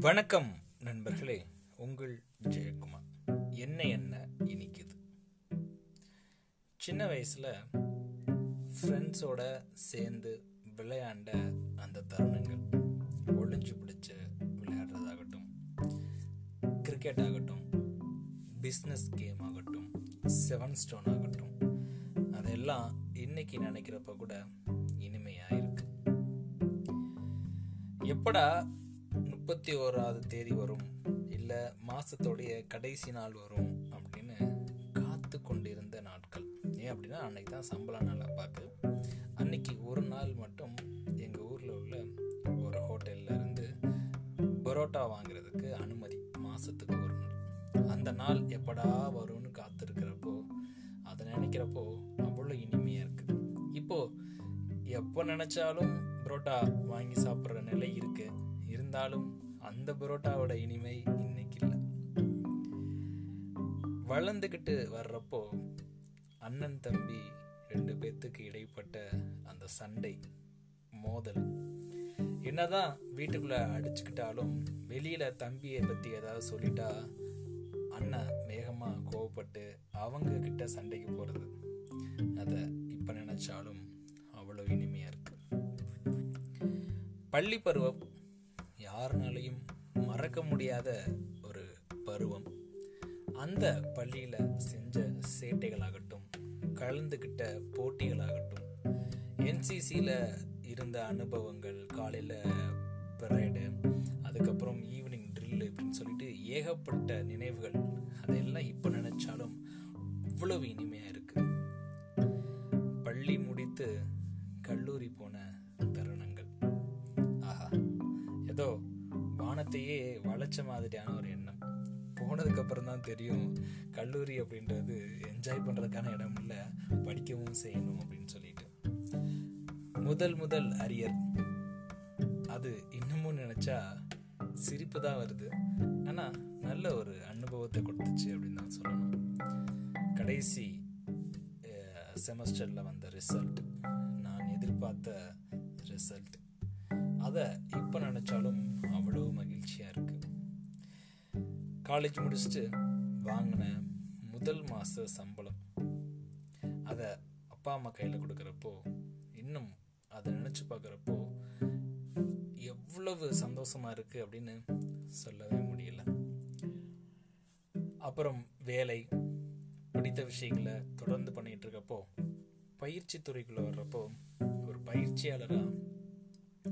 வணக்கம் நண்பர்களே. உங்கள் ஜெயக்குமார். என்ன என்ன இனிக்குது? சின்ன வயசில் ஃப்ரெண்ட்ஸோட சேர்ந்து விளையாண்ட அந்த தருணங்கள். ஒளிஞ்சு பிடிச்சு விளையாடுறதாகட்டும் கிரிக்கெட் ஆகட்டும் பிஸ்னஸ் கேம் ஆகட்டும் செவன் ஸ்டோன் ஆகட்டும் அதெல்லாம் இன்னைக்கு நினைக்கிறப்ப கூட இனிமையாக இருக்கு. எப்படா முப்பத்தி ஓராவது தேதி வரும். இல்லை மாதத்தோடைய கடைசி நாள் வரும் அப்படின்னு காத்து கொண்டிருந்த நாட்கள். ஏன் அப்படின்னா அன்னைக்கு தான் சம்பள நாள் அப்பாக்கு அன்னைக்கு ஒரு நாள் மட்டும் எங்கள் ஊரில் உள்ள ஒரு ஹோட்டலில் இருந்து பரோட்டா வாங்குறதுக்கு அனுமதி. மாதத்துக்கு ஒரு நாள். அந்த நாள் எப்படா வரும்னு காத்திருக்கிறப்போ அதை நினைக்கிறப்போ அவ்வளோ இனிமையாக இருக்குது. இப்போது எப்போ நினச்சாலும் பரோட்டா வாங்கி சாப்பிட்ற நிலை இருக்குது இருந்தாலும் அந்த பரோட்டாவோட இனிமை இன்னைக்கு இல்லை. வளர்ந்துக்கிட்டு வர்றப்போ அண்ணன் தம்பி ரெண்டு பேர்த்துக்கு இடைப்பட்ட அந்த சண்டை மோதல். என்னதான் வீட்டுக்குள்ள அடிச்சுக்கிட்டாலும் வெளியில தம்பியை பத்தி ஏதாவது சொல்லிட்டா அண்ணன் வேகமா கோவப்பட்டு அவங்க கிட்ட சண்டைக்கு போறது. அத இப்ப நினைச்சாலும் அவ்வளவு இனிமையா இருக்கு. பள்ளி பருவம் யாருனாலையும் மறக்க முடியாத ஒரு பருவம். அந்த பள்ளியில் செஞ்ச சேட்டைகளாகட்டும் கலந்துக்கிட்ட போட்டிகளாகட்டும் என்சிசியில் இருந்த அனுபவங்கள் காலையில் பரேடு அதுக்கப்புறம் ஈவினிங் ட்ரில் அப்படின்னு சொல்லிட்டு ஏகப்பட்ட நினைவுகள் அதெல்லாம் இப்போ நினச்சாலும் இவ்வளவு இனிமையாக இருக்குது வானத்தையே மாதிரியான ஒரு எண்ணம். போனதுக்கப்புறம் தான் தெரியும் கல்லூரி அப்படின்றது என்ஜாய் பண்ணுறதுக்கான இடம் இல்லை படிக்கவும் செய்யணும் அப்படின்னு சொல்லிட்டு. முதல் முதல் அரியர். அது இன்னமும் நினச்சா சிரிப்பு தான் வருது. ஆனால் நல்ல ஒரு அனுபவத்தை கொடுத்துச்சு அப்படின்னு தான் சொல்லணும். கடைசி செமஸ்டரில் வந்த ரிசல்ட் நான் எதிர்பார்த்த ரிசல்ட் அதை இப்போ நினச்சாலும் அவ்வளோ மகிழ்ச்சியாக இருக்குது காலேஜ் முடிச்சுட்டு வாங்கின முதல் மாத சம்பளம். அதை அப்பா அம்மா கையில் கொடுக்குறப்போ இன்னும் அதை நினச்சி பார்க்குறப்போ எவ்வளவு சந்தோஷமாக இருக்குது அப்படின்னு சொல்லவே முடியல. அப்புறம் வேலை பிடித்த விஷயங்களை தொடர்ந்து பண்ணிகிட்டு இருக்கப்போ பயிற்சி துறைக்குள்ளே வர்றப்போ ஒரு பயிற்சியாளராக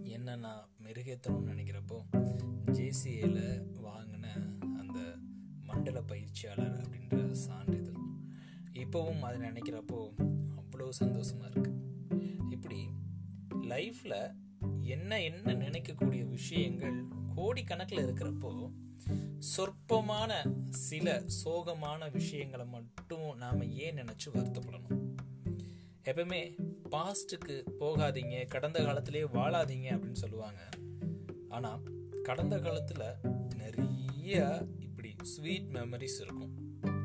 என்ன நான் மெருகேற்றணும்னு நினைக்கிறப்போ ஜேசிஏல வாங்கின மண்டல பயிற்சியாளர் அப்படின்ற சான்றிதழ் இப்போவும் அதை நினைக்கிறப்போ அவ்வளோ சந்தோஷமாக இருக்குது இப்படி லைஃப்பில் என்ன என்ன நினைக்கக்கூடிய விஷயங்கள் கோடிக்கணக்கில் இருக்கிறப்போ சொற்பமான சில சோகமான விஷயங்களை மட்டும் நாம் ஏன் நினச்சி வருத்தப்படணும்? எப்பவுமே பாஸ்ட்டுக்கு போகாதீங்க கடந்த காலத்திலே வாழாதீங்க அப்படின்னு சொல்லுவாங்க. ஆனால் கடந்த காலத்தில் நிறைய ஸ்வீட் மெமரிஸ் இருக்கும்.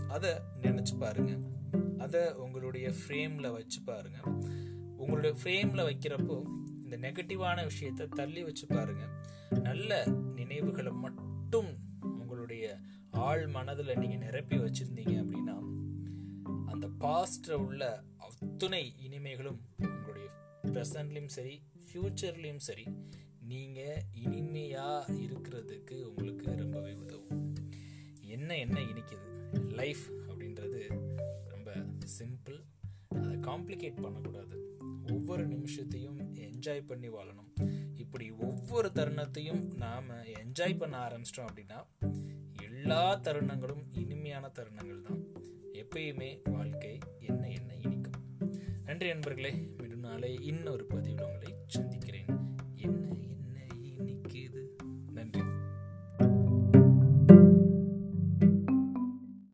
அதை நினச்சி பாருங்கள் அதை உங்களுடைய ஃப்ரேமில் வச்சு பாருங்கள் உங்களுடைய ஃப்ரேமில் வைக்கிறப்போ இந்த நெகட்டிவான விஷயத்த தள்ளி வச்சு பாருங்கள் நல்ல நினைவுகளை மட்டும் உங்களுடைய ஆழ் மனதில் நீங்கள் நிரப்பி வச்சுருந்தீங்க அப்படின்னா அந்த பாஸ்டில் உள்ள அத்துணை இனிமைகளும் உங்களுடைய ப்ரெசன்ட்லயும் சரி ஃப்யூச்சர்லேயும் சரி நீங்கள் இனிமையாக இருக்கிறதுக்கு என்ன என்ன இனிக்குது? லைஃப் அப்படின்றது ரொம்ப சிம்பிள் அதை காம்ப்ளிகேட் பண்ணக்கூடாது. ஒவ்வொரு நிமிஷத்தையும் என்ஜாய் பண்ணி வாழணும். இப்படி ஒவ்வொரு தருணத்தையும் நாம் என்ஜாய் பண்ண ஆரம்பிச்சிட்டோம் அப்படின்னா எல்லா தருணங்களும் இனிமையான தருணங்கள் தான். எப்பயுமே வாழ்க்கை என்ன என்ன இனிக்கும். நன்றி நண்பர்களே மீண்டும் நாளை இன்னொரு பதிவில் உங்களை